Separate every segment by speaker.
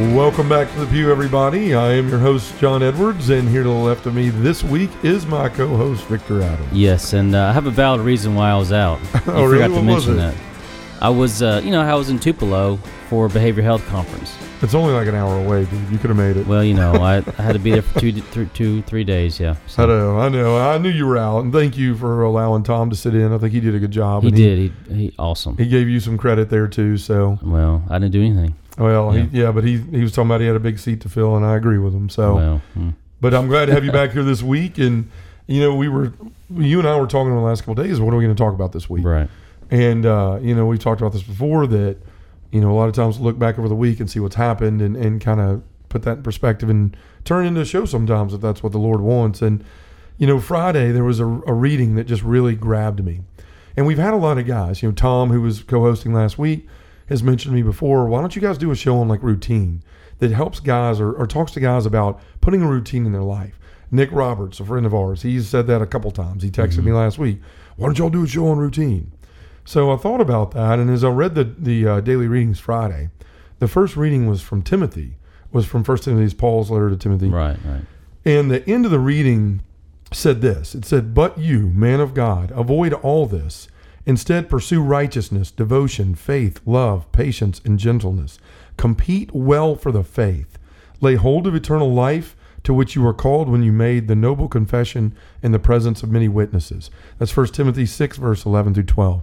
Speaker 1: Welcome back to the Pew, everybody. I am your host, John Edwards, and here to the left of me this week is my co host, Victor Adams.
Speaker 2: Yes, and uh, I have a valid reason why I was out.
Speaker 1: Oh, really?
Speaker 2: forgot to
Speaker 1: What
Speaker 2: mention that. I was, uh, you know, I was in Tupelo for behavior health conference.
Speaker 1: It's only like an hour away, dude. You could have made it.
Speaker 2: Well, you know, I, I had to be there for two, th- two, three days. Yeah,
Speaker 1: I know, I know. I knew you were out, and thank you for allowing Tom to sit in. I think he did a good job.
Speaker 2: he did. He, he awesome.
Speaker 1: He gave you some credit there too. So,
Speaker 2: well, I didn't do anything.
Speaker 1: well,
Speaker 2: Yeah.
Speaker 1: He, yeah, but he he was talking about he had a big seat to fill, and I agree with him. So,
Speaker 2: Well, mm,
Speaker 1: but I'm glad to have you back here this week. And you know, we were you and I were talking in the last couple of days. What are we going to talk about this week?
Speaker 2: right.
Speaker 1: And uh, you know, we've talked about this before that you know a lot of times look back over the week and see what's happened and, and kind of put that in perspective and turn into a show sometimes if that's what the Lord wants. And you know, Friday there was a, a reading that just really grabbed me. And we've had a lot of guys. You know, Tom, who was co-hosting last week, has mentioned to me before. Why don't you guys do a show on like routine that helps guys or, or talks to guys about putting a routine in their life? Nick Roberts, a friend of ours, he's said that a couple times. He texted me mm-hmm. last week. Why don't y'all do a show on routine? So I thought about that, and as I read the the uh, daily readings Friday, the first reading was from Timothy, was from First Timothy's Paul's letter to Timothy,
Speaker 2: Right, right.
Speaker 1: and the end of the reading said this it said, But you, man of God, avoid all this. Instead, pursue righteousness, devotion, faith, love, patience, and gentleness. Compete well for the faith. Lay hold of eternal life to which you were called when you made the noble confession in the presence of many witnesses. That's 1 Timothy 6, verse 11 through 12.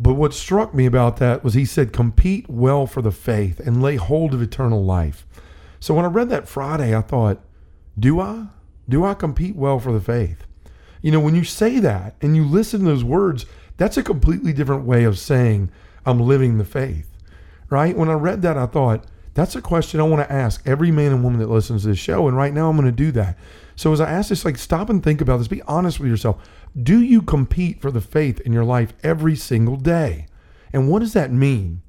Speaker 1: But what struck me about that was he said, Compete well for the faith and lay hold of eternal life. So when I read that Friday, I thought, do I? Do I compete well for the faith? You know, when you say that and you listen to those words, that's a completely different way of saying, I'm living the faith, right? When I read that, I thought, that's a question I want to ask every man and woman that listens to this show. And right now, I'm going to do that. So as I ask this, like, stop and think about this. Be honest with yourself. Do you compete for the faith in your life every single day? And what does that mean?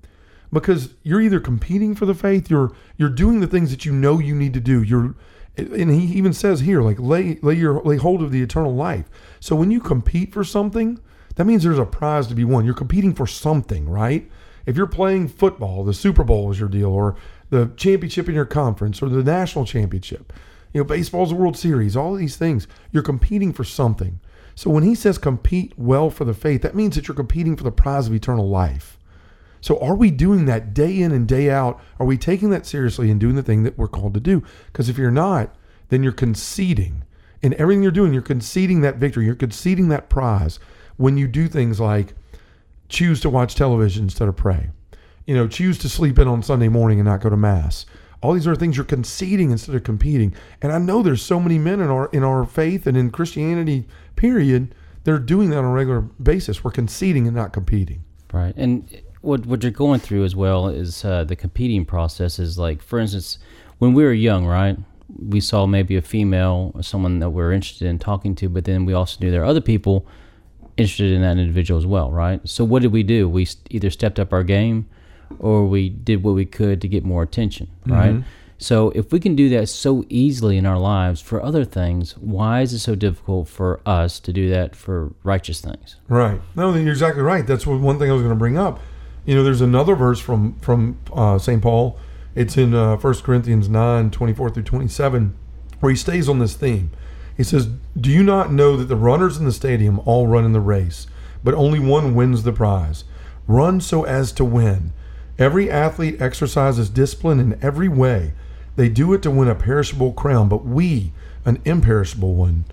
Speaker 1: because you're either competing for the faith, you're you're doing the things that you know you need to do. You're and he even says here, like lay lay your lay hold of the eternal life. So when you compete for something, that means there's a prize to be won. You're competing for something, right? If you're playing football, the Super Bowl is your deal, or the championship in your conference, or the national championship. You know, baseball's a World Series, all these things. You're competing for something. So when he says compete well for the faith, that means that you're competing for the prize of eternal life. So are we doing that day in and day out? Are we taking that seriously and doing the thing that we're called to do? Because if you're not, then you're conceding. In everything you're doing, you're conceding that victory. You're conceding that prize when you do things like choose to watch television instead of pray. You know, choose to sleep in on Sunday morning and not go to mass. All these other things you're conceding instead of competing. And I know there's so many men in our in our faith and in Christianity, period, they're doing that on a regular basis. We're conceding and not competing.
Speaker 2: Right. And what what you're going through as well is uh, the competing process is like, for instance, when we were young, right? We saw maybe a female or someone that we are interested in talking to, but then we also knew there are other people interested in that individual as well, right? So what did we do? We either stepped up our game or we did what we could to get more attention, right? So if we can do that so easily in our lives for other things, why is it so difficult for us to do that for righteous things?
Speaker 1: Right. No, you're exactly right. That's one thing I was going to bring up. You know, there's another verse from from uh, St. Paul. It's in uh, 1 Corinthians 9, 24 through 27, where he stays on this theme. He says, Do you not know that the runners in the stadium all run in the race, but only one wins the prize? Run so as to win. Every athlete exercises discipline in every way. They do it to win a perishable crown, but we an imperishable one.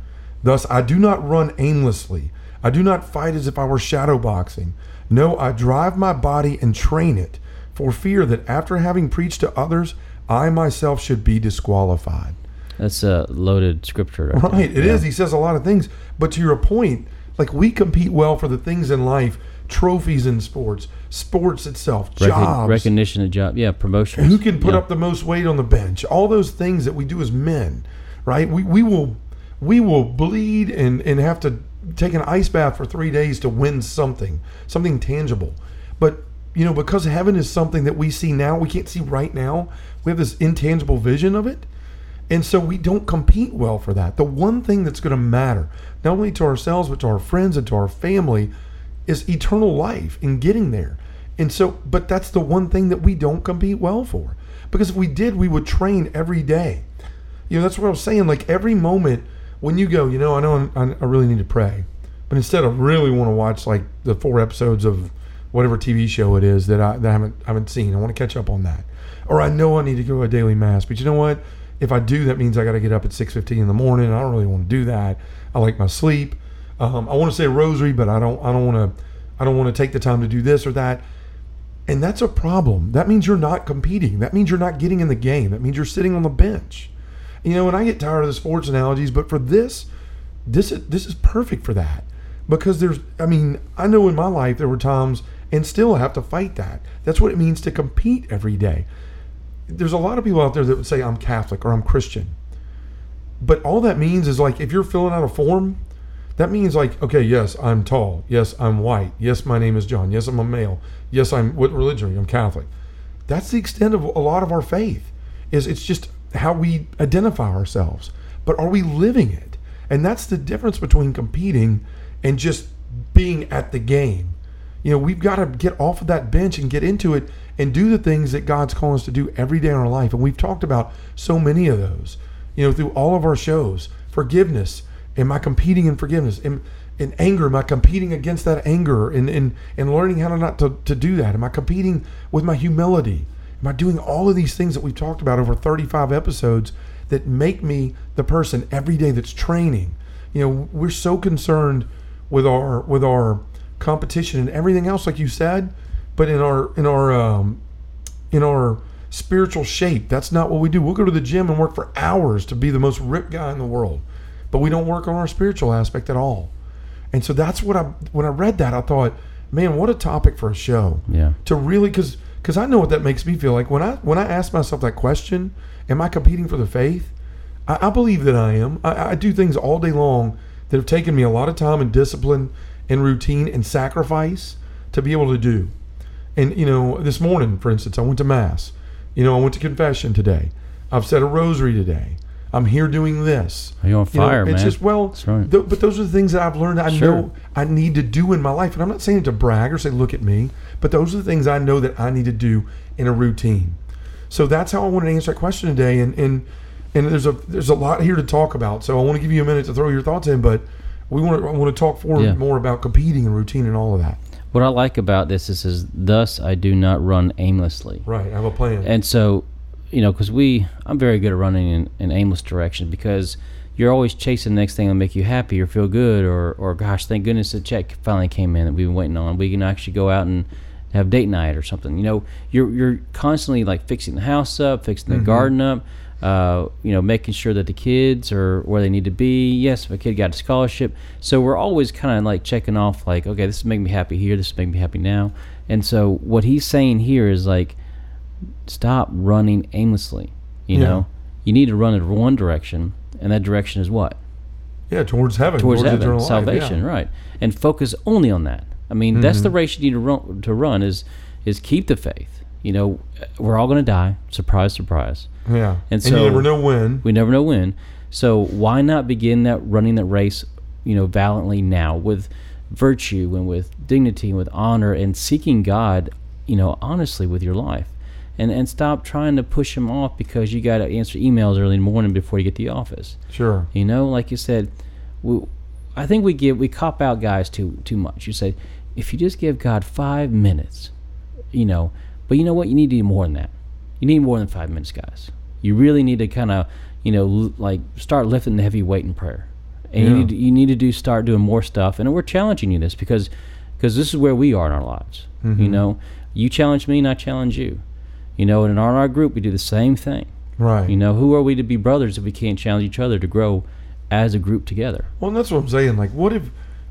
Speaker 1: Thus, I do not run aimlessly. I do not fight as if I were shadowboxing. No, I drive my body and train it, for fear that after having preached to others, I myself should be disqualified.
Speaker 2: That's a loaded scripture. Right.
Speaker 1: Right, it is.
Speaker 2: Yeah.
Speaker 1: He says a lot of things. But to your point, like we compete well for the things in life, trophies in sports, sports itself, jobs.
Speaker 2: recognition of job, yeah, promotions.
Speaker 1: Who can put
Speaker 2: yeah.
Speaker 1: up the most weight on the bench? All those things that we do as men, right? We, we will we will bleed and, and have to take an ice bath for three days to win something, something tangible. But you know, because heaven is something that we see now, we can't see right now. We have this intangible vision of it. And so we don't compete well for that. The one thing that's going to matter, not only to ourselves, but to our friends and to our family, is eternal life and getting there. And so, but that's the one thing that we don't compete well for. Because if we did, we would train every day. You know, that's what I was saying. Like every moment when you go, you know, I know I'm, I really need to pray, but instead I really want to watch like the four episodes of whatever TV show it is that I, that I haven't, haven't seen, I want to catch up on that. Or I know I need to go to a daily mass, but you know what? If I do, that means I got to get up at 6:15 in the morning. I don't really want to do that. I like my sleep. Um, I want to say a rosary, but I don't. I don't want to. I don't want to take the time to do this or that. And that's a problem. That means you're not competing. That means you're not getting in the game. That means you're sitting on the bench. You know, and I get tired of the sports analogies, but for this, this is this is perfect for that. Because there's I mean, I know in my life there were times and still have to fight that. That's what it means to compete every day. There's a lot of people out there that would say I'm Catholic or I'm Christian. But all that means is like if you're filling out a form, that means like, okay, yes, I'm tall. Yes, I'm white. Yes, my name is John. Yes, I'm a male. Yes, I'm what religion? I'm Catholic. That's the extent of a lot of our faith. Is it's just how we identify ourselves. But are we living it? And that's the difference between competing and just being at the game. You know, we've got to get off of that bench and get into it and do the things that God's calling us to do every day in our life. And we've talked about so many of those, you know, through all of our shows. Forgiveness, Am I competing in forgiveness? Am, in anger, am I competing against that anger and, and, and learning how to not to, to do that? Am I competing with my humility? Am I doing all of these things that we've talked about over 35 episodes that make me the person every day that's training? You know, we're so concerned with our with our competition and everything else, like you said, but in our in our um, in our spiritual shape, that's not what we do. We'll go to the gym and work for hours to be the most ripped guy in the world but we don't work on our spiritual aspect at all. And so that's what I when I read that I thought, man, what a topic for a show.
Speaker 2: Yeah.
Speaker 1: To really because because I know what that makes me feel like when I when I ask myself that question, am I competing for the faith? I, I believe that I am. I, I do things all day long that have taken me a lot of time and discipline and routine and sacrifice to be able to do. And you know, this morning, for instance, I went to mass. You know, I went to confession today. I've said a rosary today. I'm here doing this.
Speaker 2: Are you on fire,
Speaker 1: you know, it's
Speaker 2: man?
Speaker 1: just well,
Speaker 2: right.
Speaker 1: th- but those are the things that I've learned. I
Speaker 2: Sure.
Speaker 1: know I need to do in my life, and I'm not saying it to brag or say, "Look at me," but those are the things I know that I need to do in a routine. So that's how I wanted to answer that question today, and and and there's a there's a lot here to talk about. So I want to give you a minute to throw your thoughts in, but we want to I want to talk for
Speaker 2: Yeah.
Speaker 1: more about competing and routine and all of that.
Speaker 2: What I like about this is, is thus I do not run aimlessly.
Speaker 1: Right, I have a plan.
Speaker 2: And so, you know, because we, I'm very good at running in, in aimless direction because you're always chasing the next thing that'll make you happy or feel good or, or gosh, thank goodness the check finally came in that we've been waiting on. We can actually go out and have date night or something. You know, you're you're constantly like fixing the house up, fixing the garden up. Uh, you know, making sure that the kids are where they need to be. Yes, if a kid got a scholarship, so we're always kind of like checking off, like, okay, this is making me happy here, this is making me happy now. And so what he's saying here is like, stop running aimlessly. You
Speaker 1: Yeah.
Speaker 2: know, you need to run in one direction, and that direction is what?
Speaker 1: yeah, towards heaven,
Speaker 2: Towards heaven,
Speaker 1: eternal life,
Speaker 2: salvation,
Speaker 1: yeah.
Speaker 2: right? And focus only on that. I mean, that's the
Speaker 1: Mm-hmm.
Speaker 2: race you need to run. To run is is keep the faith. You know, we're all going to die. Surprise, surprise.
Speaker 1: Yeah,
Speaker 2: And
Speaker 1: you
Speaker 2: so-
Speaker 1: never know when.
Speaker 2: We never know when. So why not begin that running that race, you know, valiantly now with virtue and with dignity and with honor and seeking God, you know, honestly with your life. And and stop trying to push him off because you got to answer emails early in the morning before you get to the office.
Speaker 1: Sure.
Speaker 2: You know, like you said, we, I think we give we cop out guys too too much. You say, if you just give God five minutes, you know, but you know what? You need to do more than that. You need more than five minutes, guys. You really need to kind of, you know, l- like start lifting the heavy weight in prayer, and you need to, you need to do start doing more stuff. And we're challenging you this because because this is where we are in our lives. Mm-hmm. You know, you challenge me, and I challenge you. You know, and in our, our group, we do the same thing.
Speaker 1: Right.
Speaker 2: You know, who are we to be brothers if we can't challenge each other to grow as a group together?
Speaker 1: Well, and that's what I'm saying. Like, what if,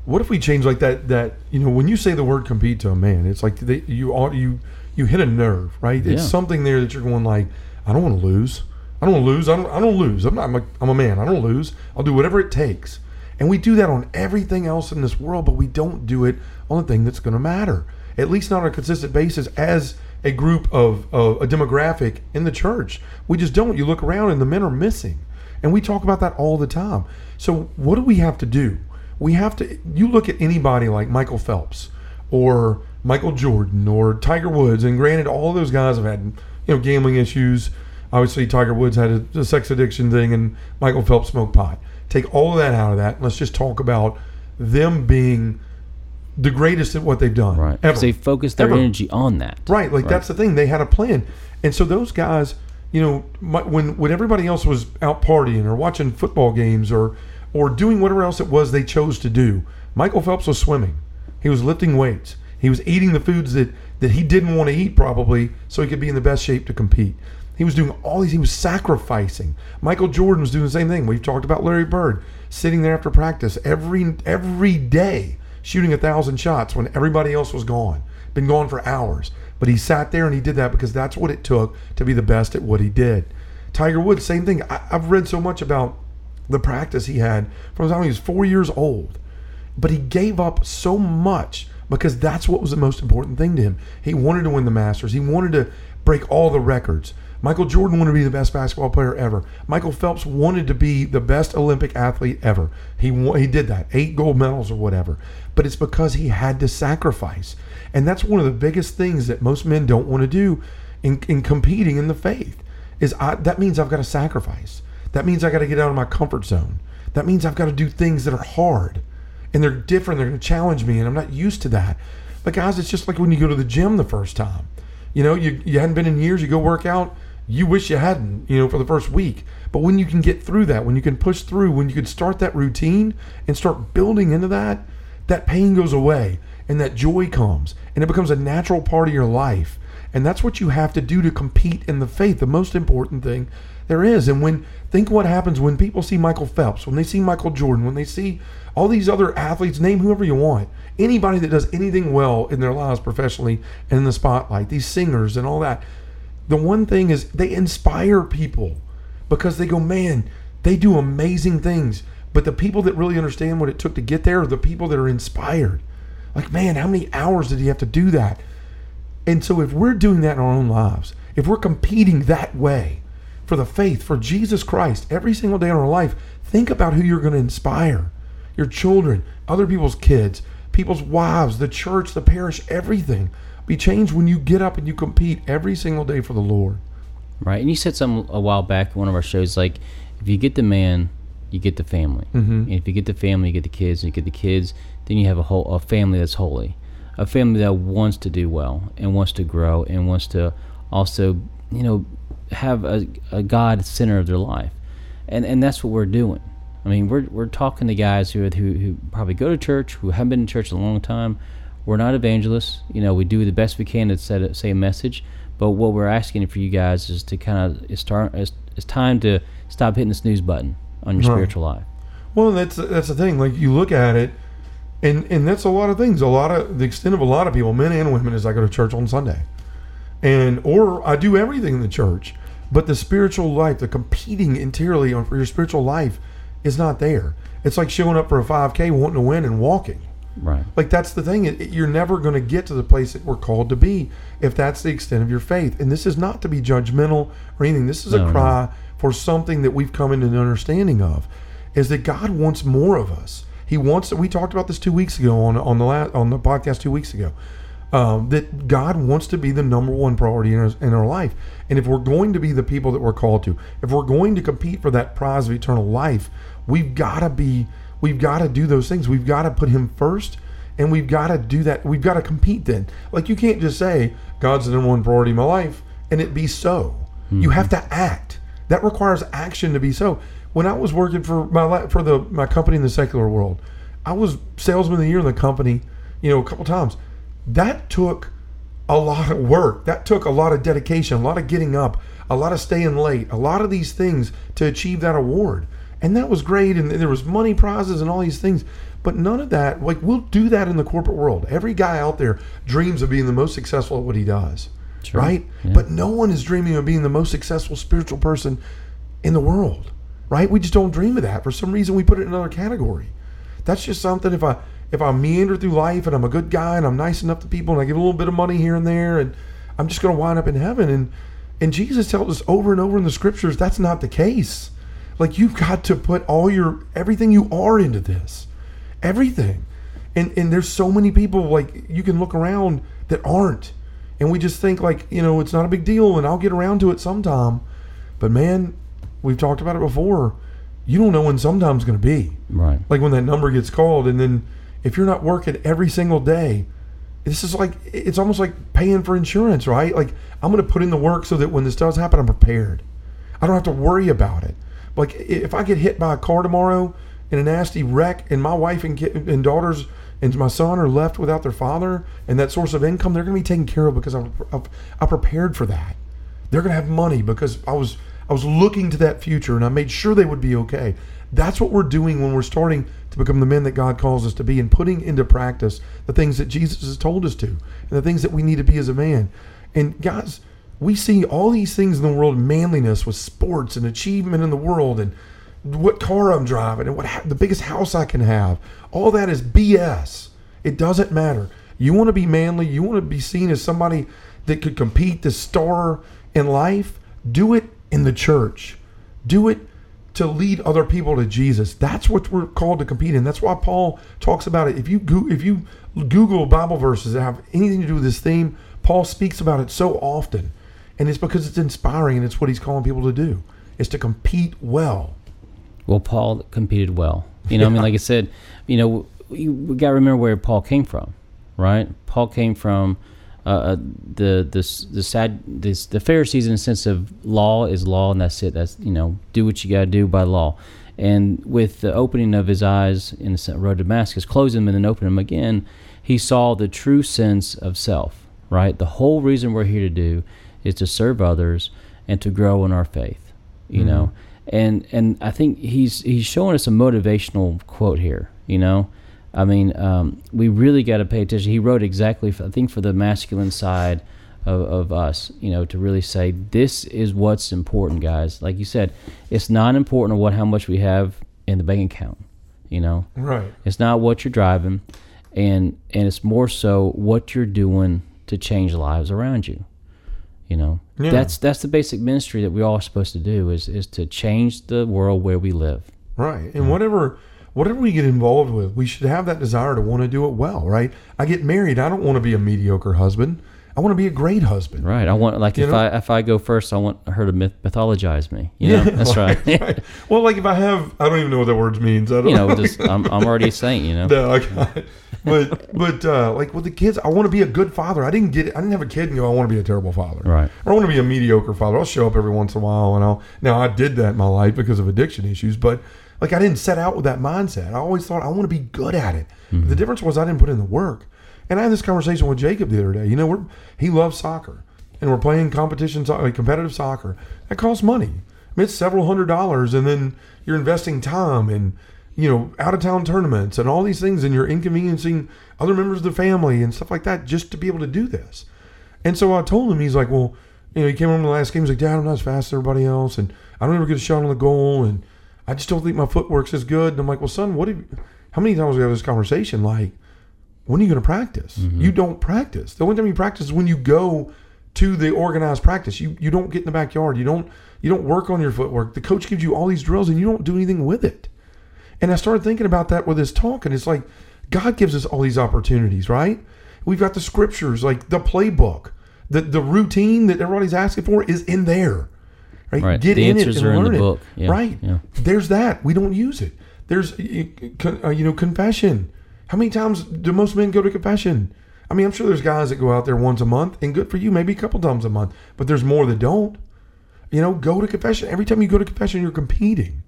Speaker 1: what if we change like that? That you know, when you say the word compete to a man, it's like they, you ought you you hit a nerve, right? It's
Speaker 2: Yeah.
Speaker 1: something there that you're going like, I don't want to lose. I don't want to lose. I don't. I don't lose. I'm not. I'm a, I'm a man. I don't lose. I'll do whatever it takes. And we do that on everything else in this world, but we don't do it on the thing that's going to matter. At least not on a consistent basis as a group of, of a demographic in the church. We just don't. You look around and the men are missing. And we talk about that all the time. So what do we have to do? We have to you look at anybody like Michael Phelps or Michael Jordan or Tiger Woods, and granted, all those guys have had you know gambling issues. Obviously, Tiger Woods had a, a sex addiction thing, and Michael Phelps smoked pot. Take all of that out of that. Let's just talk about them being the greatest at what they've done.
Speaker 2: Right.
Speaker 1: Ever.
Speaker 2: They focused their
Speaker 1: Ever.
Speaker 2: energy on that.
Speaker 1: Right, like that's the thing. They had a plan, and so those guys, you know, my, when when everybody else was out partying or watching football games or or doing whatever else it was they chose to do, Michael Phelps was swimming. He was lifting weights. He was eating the foods that that he didn't want to eat probably, so he could be in the best shape to compete. He was doing all these. He was sacrificing. Michael Jordan was doing the same thing. We've talked about Larry Bird sitting there after practice every every day shooting a thousand shots when everybody else was gone, been gone for hours. But he sat there and he did that because that's what it took to be the best at what he did. Tiger Woods, same thing. I, I've read so much about the practice he had from the time he was four years old, but he gave up so much because that's what was the most important thing to him. He wanted to win the Masters. He wanted to break all the records. Michael Jordan wanted to be the best basketball player ever. Michael Phelps wanted to be the best Olympic athlete ever. He he did that, eight gold medals or whatever. But it's because he had to sacrifice, and that's one of the biggest things that most men don't want to do in, in competing in the faith. Is I, that means I've got to sacrifice. That means I got to get out of my comfort zone. That means I've got to do things that are hard, and they're different. They're going to challenge me, and I'm not used to that. But guys, it's just like when you go to the gym the first time. You know, you you hadn't been in years. You go work out you wish you hadn't, you know, for the first week. But when you can get through that, when you can push through, when you can start that routine and start building into that, that pain goes away and that joy comes and it becomes a natural part of your life. And that's what you have to do to compete in the faith, the most important thing there is. And when think what happens when people see Michael Phelps, when they see Michael Jordan, when they see all these other athletes, name whoever you want, anybody that does anything well in their lives professionally and in the spotlight, these singers and all that the one thing is they inspire people because they go, man, they do amazing things. But the people that really understand what it took to get there are the people that are inspired. Like, man, how many hours did he have to do that? And so, if we're doing that in our own lives, if we're competing that way for the faith, for Jesus Christ, every single day in our life, think about who you're going to inspire your children, other people's kids, people's wives, the church, the parish, everything be changed when you get up and you compete every single day for the Lord.
Speaker 2: Right. And you said something a while back in one of our shows like, if you get the man, you get the family.
Speaker 1: Mm-hmm.
Speaker 2: And if you get the family, you get the kids. And you get the kids, then you have a whole a family that's holy, a family that wants to do well and wants to grow and wants to also, you know, have a, a God center of their life, and and that's what we're doing. I mean, we're we're talking to guys who who, who probably go to church, who haven't been in church in a long time. We're not evangelists. You know, we do the best we can to set a, say a message. But what we're asking for you guys is to kind of start. It's, it's time to stop hitting the snooze button on your
Speaker 1: Right.
Speaker 2: spiritual life.
Speaker 1: Well, that's that's the thing. Like you look at it, and and that's a lot of things. A lot of the extent of a lot of people, men and women, is I go to church on Sunday, and or I do everything in the church, but the spiritual life, the competing interiorly on for your spiritual life, is not there. It's like showing up for a 5K, wanting to win, and walking.
Speaker 2: Right.
Speaker 1: Like that's the thing. It, it- you're never going to get to the place that we're called to be if that's the extent of your faith. And this is not to be judgmental or anything. This is
Speaker 2: No,
Speaker 1: a
Speaker 2: no.
Speaker 1: cry for something that we've come into an understanding of, is that God wants more of us. He wants. We talked about this two weeks ago on on the last on the podcast two weeks ago. Um, that God wants to be the number one priority in our, in our life. And if we're going to be the people that we're called to, if we're going to compete for that prize of eternal life, we've got to be, we've got to do those things. We've got to put Him first, and we've got to do that. We've got to compete then. Like you can't just say, God's the number one priority in my life, and it be so. You mm-hmm. have to act. That requires action to be so. When I was working for my for the my company in the secular world, I was salesman of the year in the company, you know, a couple times. That took a lot of work. That took a lot of dedication, a lot of getting up, a lot of staying late, a lot of these things to achieve that award. And that was great. And there was money prizes and all these things. But none of that, like we'll do that in the corporate world. Every guy out there dreams of being the most successful at what he does.
Speaker 2: Sure.
Speaker 1: Right?
Speaker 2: Yeah.
Speaker 1: But no one is dreaming of being the most successful spiritual person in the world. Right? We just don't dream of that. For some reason we put it in another category. That's just something if I if I meander through life and I'm a good guy and I'm nice enough to people and I give a little bit of money here and there and I'm just going to wind up in heaven and and Jesus tells us over and over in the scriptures that's not the case. Like you've got to put all your everything you are into this. Everything. And and there's so many people like you can look around that aren't. And we just think like, you know, it's not a big deal and I'll get around to it sometime. But man, we've talked about it before. You don't know when sometime's going to be.
Speaker 2: Right.
Speaker 1: Like when that number gets called and then if you're not working every single day, this is like it's almost like paying for insurance, right? Like I'm going to put in the work so that when this does happen, I'm prepared. I don't have to worry about it. Like if I get hit by a car tomorrow in a nasty wreck, and my wife and, and daughters and my son are left without their father and that source of income, they're going to be taken care of because I'm, i prepared for that. They're going to have money because I was I was looking to that future and I made sure they would be okay. That's what we're doing when we're starting to become the men that God calls us to be and putting into practice the things that Jesus has told us to and the things that we need to be as a man. And guys, we see all these things in the world manliness with sports and achievement in the world and what car I'm driving and what the biggest house I can have. All that is BS. It doesn't matter. You want to be manly, you want to be seen as somebody that could compete the star in life, do it in the church. Do it to lead other people to Jesus. That's what we're called to compete in. That's why Paul talks about it. If you go, if you Google Bible verses that have anything to do with this theme, Paul speaks about it so often, and it's because it's inspiring and it's what he's calling people to do. Is to compete well.
Speaker 2: Well, Paul competed well. You know, yeah. I mean, like I said, you know, we, we got to remember where Paul came from, right? Paul came from uh, uh, the the the sad this, the Pharisees in the sense of law is law and that's it. That's you know do what you got to do by law. And with the opening of his eyes in the road to Damascus, close them and then open them again, he saw the true sense of self. Right, the whole reason we're here to do is to serve others and to grow in our faith. You mm-hmm. know, and and I think he's he's showing us a motivational quote here. You know, I mean, um, we really got to pay attention. He wrote exactly, for, I think, for the masculine side of, of us, you know, to really say this is what's important, guys. Like you said, it's not important what how much we have in the bank account. You know,
Speaker 1: right?
Speaker 2: It's not what you're driving, and and it's more so what you're doing to change lives around you. You know, yeah. that's that's the basic ministry that we all are supposed to do is is to change the world where we live.
Speaker 1: Right, and whatever whatever we get involved with, we should have that desire to want to do it well, right? I get married, I don't want to be a mediocre husband. I want to be a great husband.
Speaker 2: Right. I want like you if know? I if I go first, I want her to myth, mythologize me. You know? Yeah, that's right. right.
Speaker 1: Well, like if I have, I don't even know what that word means. I don't
Speaker 2: you know. Just I'm, I'm already a saint. You know.
Speaker 1: No, I got it. But but uh, like with the kids, I want to be a good father. I didn't get it. I didn't have a kid and go. I want to be a terrible father.
Speaker 2: Right.
Speaker 1: I want to be a mediocre father. I'll show up every once in a while and I'll. Now I did that in my life because of addiction issues, but like I didn't set out with that mindset. I always thought I want to be good at it. Mm-hmm. the difference was I didn't put in the work. And I had this conversation with Jacob the other day. You know, we're, he loves soccer, and we're playing competition, competitive soccer. That costs money. I mean, it's several hundred dollars, and then you're investing time and you know out of town tournaments and all these things, and you're inconveniencing other members of the family and stuff like that just to be able to do this. And so I told him, he's like, well, you know, he came home the last game. He's like, Dad, I'm not as fast as everybody else, and I don't ever get a shot on the goal, and I just don't think my footwork's as good. And I'm like, well, son, what have you, how many times we have this conversation? Like, when are you going to practice? Mm-hmm. You don't practice. The only time you practice is when you go to the organized practice. You you don't get in the backyard. You don't you don't work on your footwork. The coach gives you all these drills and you don't do anything with it. And I started thinking about that with this talk, and it's like God gives us all these opportunities, right? We've got the scriptures, like the playbook, the the routine that everybody's asking for is in there. Right?
Speaker 2: right.
Speaker 1: Get
Speaker 2: the
Speaker 1: in
Speaker 2: it
Speaker 1: and
Speaker 2: learn
Speaker 1: it.
Speaker 2: Yeah.
Speaker 1: Right.
Speaker 2: Yeah.
Speaker 1: There's that. We don't use it. There's uh, you know confession. How many times do most men go to confession? I mean, I'm sure there's guys that go out there once a month, and good for you, maybe a couple times a month. But there's more that don't. You know, go to confession. Every time you go to confession, you're competing.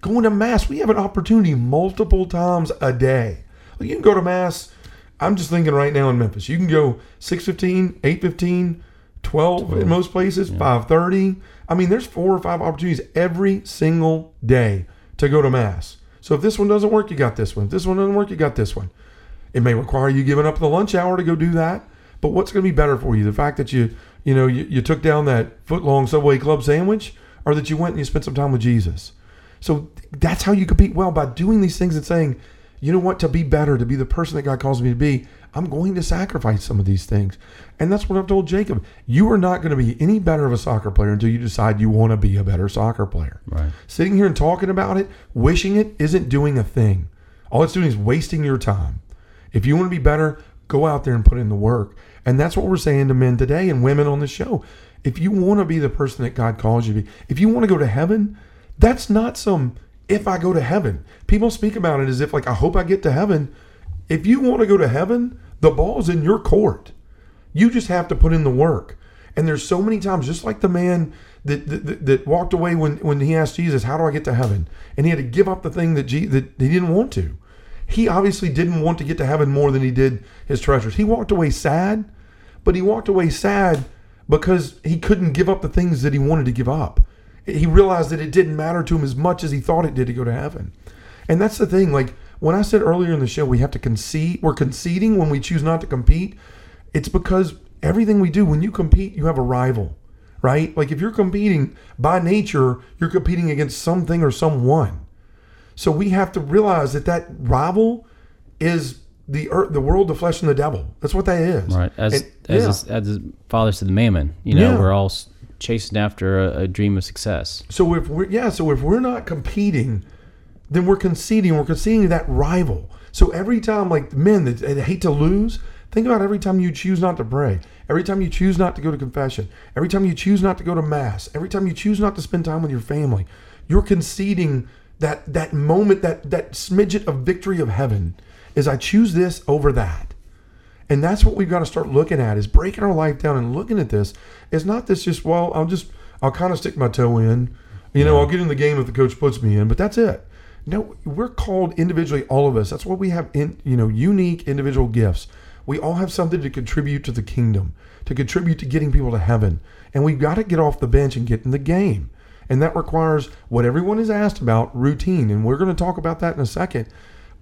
Speaker 1: Going to mass, we have an opportunity multiple times a day. You can go to mass. I'm just thinking right now in Memphis, you can go 6:15, 8:15, 12, 12. in most places, yeah. 5:30. I mean, there's four or five opportunities every single day to go to mass. So if this one doesn't work, you got this one. If this one doesn't work, you got this one. It may require you giving up the lunch hour to go do that, but what's going to be better for you? The fact that you, you know, you, you took down that foot long Subway Club sandwich, or that you went and you spent some time with Jesus. So that's how you compete well by doing these things and saying, you know what, to be better, to be the person that God calls me to be, I'm going to sacrifice some of these things. And that's what I've told Jacob. You are not going to be any better of a soccer player until you decide you want to be a better soccer player.
Speaker 2: Right.
Speaker 1: Sitting here and talking about it, wishing it, isn't doing a thing. All it's doing is wasting your time. If you want to be better, go out there and put in the work. And that's what we're saying to men today and women on the show. If you want to be the person that God calls you to be, if you want to go to heaven, that's not some if I go to heaven. People speak about it as if like I hope I get to heaven. If you want to go to heaven, the ball's in your court. You just have to put in the work. And there's so many times, just like the man that that, that walked away when, when he asked Jesus, "How do I get to heaven?" and he had to give up the thing that G, that he didn't want to. He obviously didn't want to get to heaven more than he did his treasures. He walked away sad, but he walked away sad because he couldn't give up the things that he wanted to give up. He realized that it didn't matter to him as much as he thought it did to go to heaven. And that's the thing. Like when I said earlier in the show, we have to concede. We're conceding when we choose not to compete. It's because everything we do, when you compete, you have a rival, right? Like if you're competing by nature, you're competing against something or someone. So we have to realize that that rival is the earth, the world, the flesh, and the devil. That's what that is.
Speaker 2: Right. As
Speaker 1: And-
Speaker 2: as,
Speaker 1: yeah.
Speaker 2: as, as the father said, the mammon. You know,
Speaker 1: Yeah.
Speaker 2: we're all chasing after a, a dream of success.
Speaker 1: So if we're yeah, so if we're not competing, then we're conceding. We're conceding that rival. So every time, like men that, hate to lose, think about every time you choose not to pray, every time you choose not to go to confession, every time you choose not to go to mass, every time you choose not to spend time with your family, you're conceding that that moment, that that smidget of victory of heaven, is I choose this over that. And that's what we've got to start looking at is breaking our life down and looking at this. It's not this just, well, I'll just, I'll kind of stick my toe in. You know, I'll get in the game if the coach puts me in, but that's it. No, we're called individually, all of us. That's why we have, in, you know, unique individual gifts. We all have something to contribute to the kingdom, to contribute to getting people to heaven. And we've got to get off the bench and get in the game. And that requires what everyone is asked about routine. And we're going to talk about that in a second.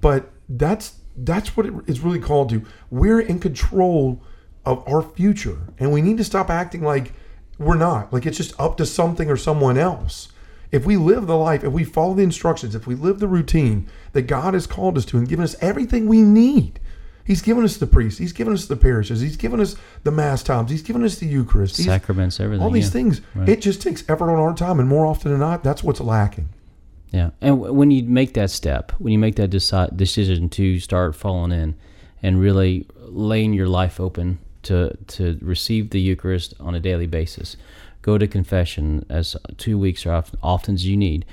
Speaker 1: But that's that's what it is really called to. We're in control of our future, and we need to stop acting like we're not. Like it's just up to something or someone else. If we live the life, if we follow the instructions, if we live the routine that God has called us to and given us everything we need, He's given us the priests, He's given us the parishes, He's given us the mass times, He's given us the Eucharist,
Speaker 2: Sacraments, everything.
Speaker 1: all these
Speaker 2: yeah.
Speaker 1: things.
Speaker 2: Right.
Speaker 1: It just takes effort on our time, and more often than not, that's what's lacking.
Speaker 2: Yeah, and w- when you make that step, when you make that deci- decision to start falling in, and really laying your life open to to receive the Eucharist on a daily basis, go to confession as two weeks or often, often as you need.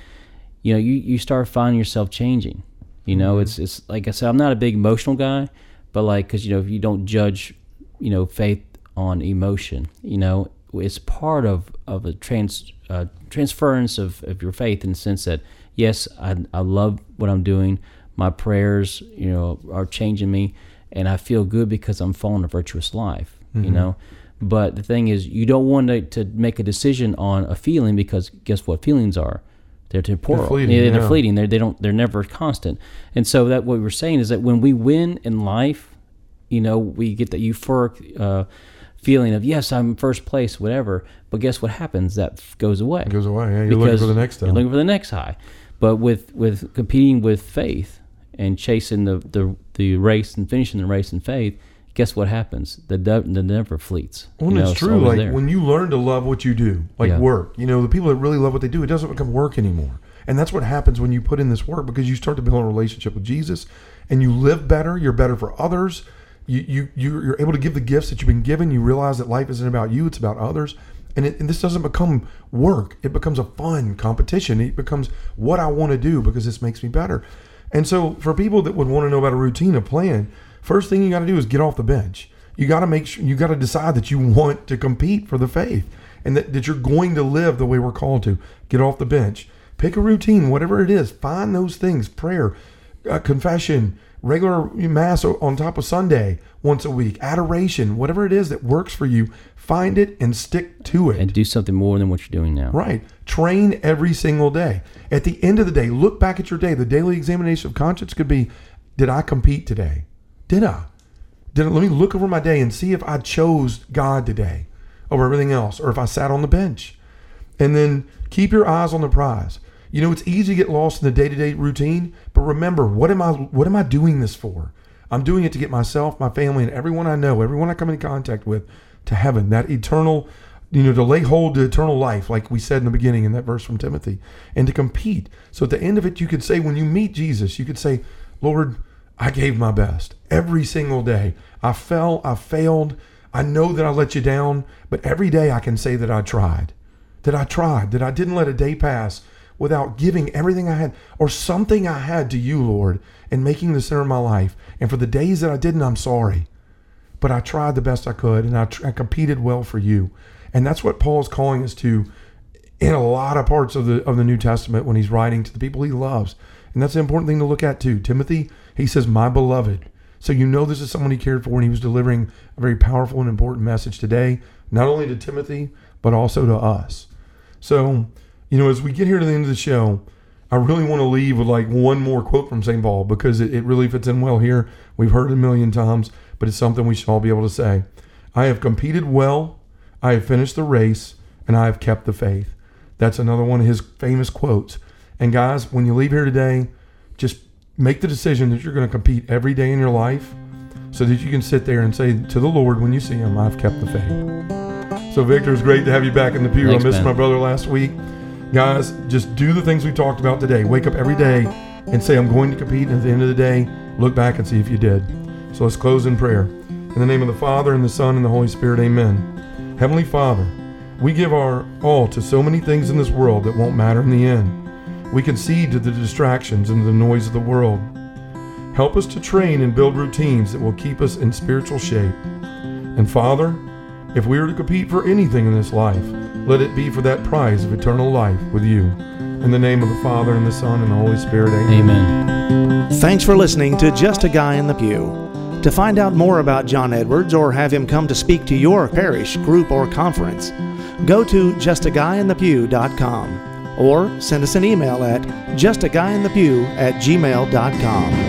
Speaker 2: You know, you, you start finding yourself changing. You know, mm-hmm. it's it's like I said, I'm not a big emotional guy, but like because you know if you don't judge, you know, faith on emotion, you know, it's part of of a trans uh, transference of, of your faith in the sense that yes, I I love what I'm doing. My prayers, you know, are changing me, and I feel good because I'm following a virtuous life. You know, but the thing is, you don't want to, to make a decision on a feeling because guess what feelings are? They're temporal.
Speaker 1: fleeting,
Speaker 2: Yeah, they're
Speaker 1: yeah.
Speaker 2: fleeting. They're, they don't. They're never constant. And so that what we're saying is that when we win in life, you know, we get that euphoric uh, feeling of yes, I'm first place, whatever. But guess what happens? That f- goes away.
Speaker 1: It goes away. Yeah, you're looking for the next
Speaker 2: You're looking for the next high. But with with competing with faith and chasing the the, the race and finishing the race in faith, guess what happens? The de- the never fleets.
Speaker 1: Well,
Speaker 2: You know,
Speaker 1: it's true. Like
Speaker 2: there.
Speaker 1: when you learn to love what you do, like
Speaker 2: Yeah.
Speaker 1: work, you know, the people that really love what they do, it doesn't become work anymore. And that's what happens when you put in this work because you start to build a relationship with Jesus and you live better. You're better for others. You, you, you- you're able to give the gifts that you've been given. You realize that life isn't about you, it's about others. And, it, and this doesn't become work. It becomes a fun competition. It becomes what I want to do because this makes me better. And so, for people that would want to know about a routine, a plan, first thing you got to do is get off the bench. You got to make sure you got to decide that you want to compete for the faith and that, that you're going to live the way we're called to. Get off the bench. Pick a routine, whatever it is. Find those things prayer, uh, confession, regular mass on top of Sunday once a week, adoration, whatever it is that works for you. Find it and stick to it.
Speaker 2: and do something more than what you're doing now.
Speaker 1: Right. Train every single day. At the end of the day, look back at your day. The daily examination of conscience could be Did I compete today? Did I? Did I, let me look over my day and see if I chose God today over everything else or if I sat on the bench. And then keep your eyes on the prize. You know, it's easy to get lost in the day-to-day routine, but remember, what am I what am I doing this for? I'm doing it to get myself, my family, and everyone I know, everyone I come in contact with to heaven, that eternal, you know, to lay hold to eternal life, like we said in the beginning in that verse from Timothy, and to compete. So at the end of it, you could say, when you meet Jesus, you could say, Lord, I gave my best every single day. I fell, I failed. I know that I let you down, but every day I can say that I tried, that I tried, that I didn't let a day pass without giving everything I had or something I had to you, Lord, and making the center of my life. And for the days that I didn't, I'm sorry. But I tried the best I could and I, I competed well for you. And that's what Paul is calling us to in a lot of parts of the of the New Testament when he's writing to the people he loves. And that's the important thing to look at too. Timothy, he says, My beloved. So you know this is someone he cared for and he was delivering a very powerful and important message today, not only to Timothy, but also to us. So you know, as we get here to the end of the show, I really want to leave with like one more quote from St. Paul because it, it really fits in well here. We've heard it a million times, but it's something we should all be able to say. I have competed well, I have finished the race, and I have kept the faith. That's another one of his famous quotes. And guys, when you leave here today, just make the decision that you're going to compete every day in your life so that you can sit there and say to the Lord when you see him, I've kept the faith. So, Victor, it's great to have you back in the pew.
Speaker 2: Thanks,
Speaker 1: I missed
Speaker 2: man.
Speaker 1: my brother last week. Guys, just do the things we talked about today. Wake up every day and say, I'm going to compete. And at the end of the day, look back and see if you did. So let's close in prayer. In the name of the Father, and the Son, and the Holy Spirit, amen. Heavenly Father, we give our all to so many things in this world that won't matter in the end. We concede to the distractions and the noise of the world. Help us to train and build routines that will keep us in spiritual shape. And Father, if we are to compete for anything in this life, let it be for that prize of eternal life with you. In the name of the Father, and the Son, and the Holy Spirit, amen.
Speaker 2: Amen.
Speaker 3: Thanks for listening to Just a Guy in the Pew. To find out more about John Edwards or have him come to speak to your parish, group, or conference, go to justaguyinthepew.com or send us an email at justaguyinthepew at gmail.com.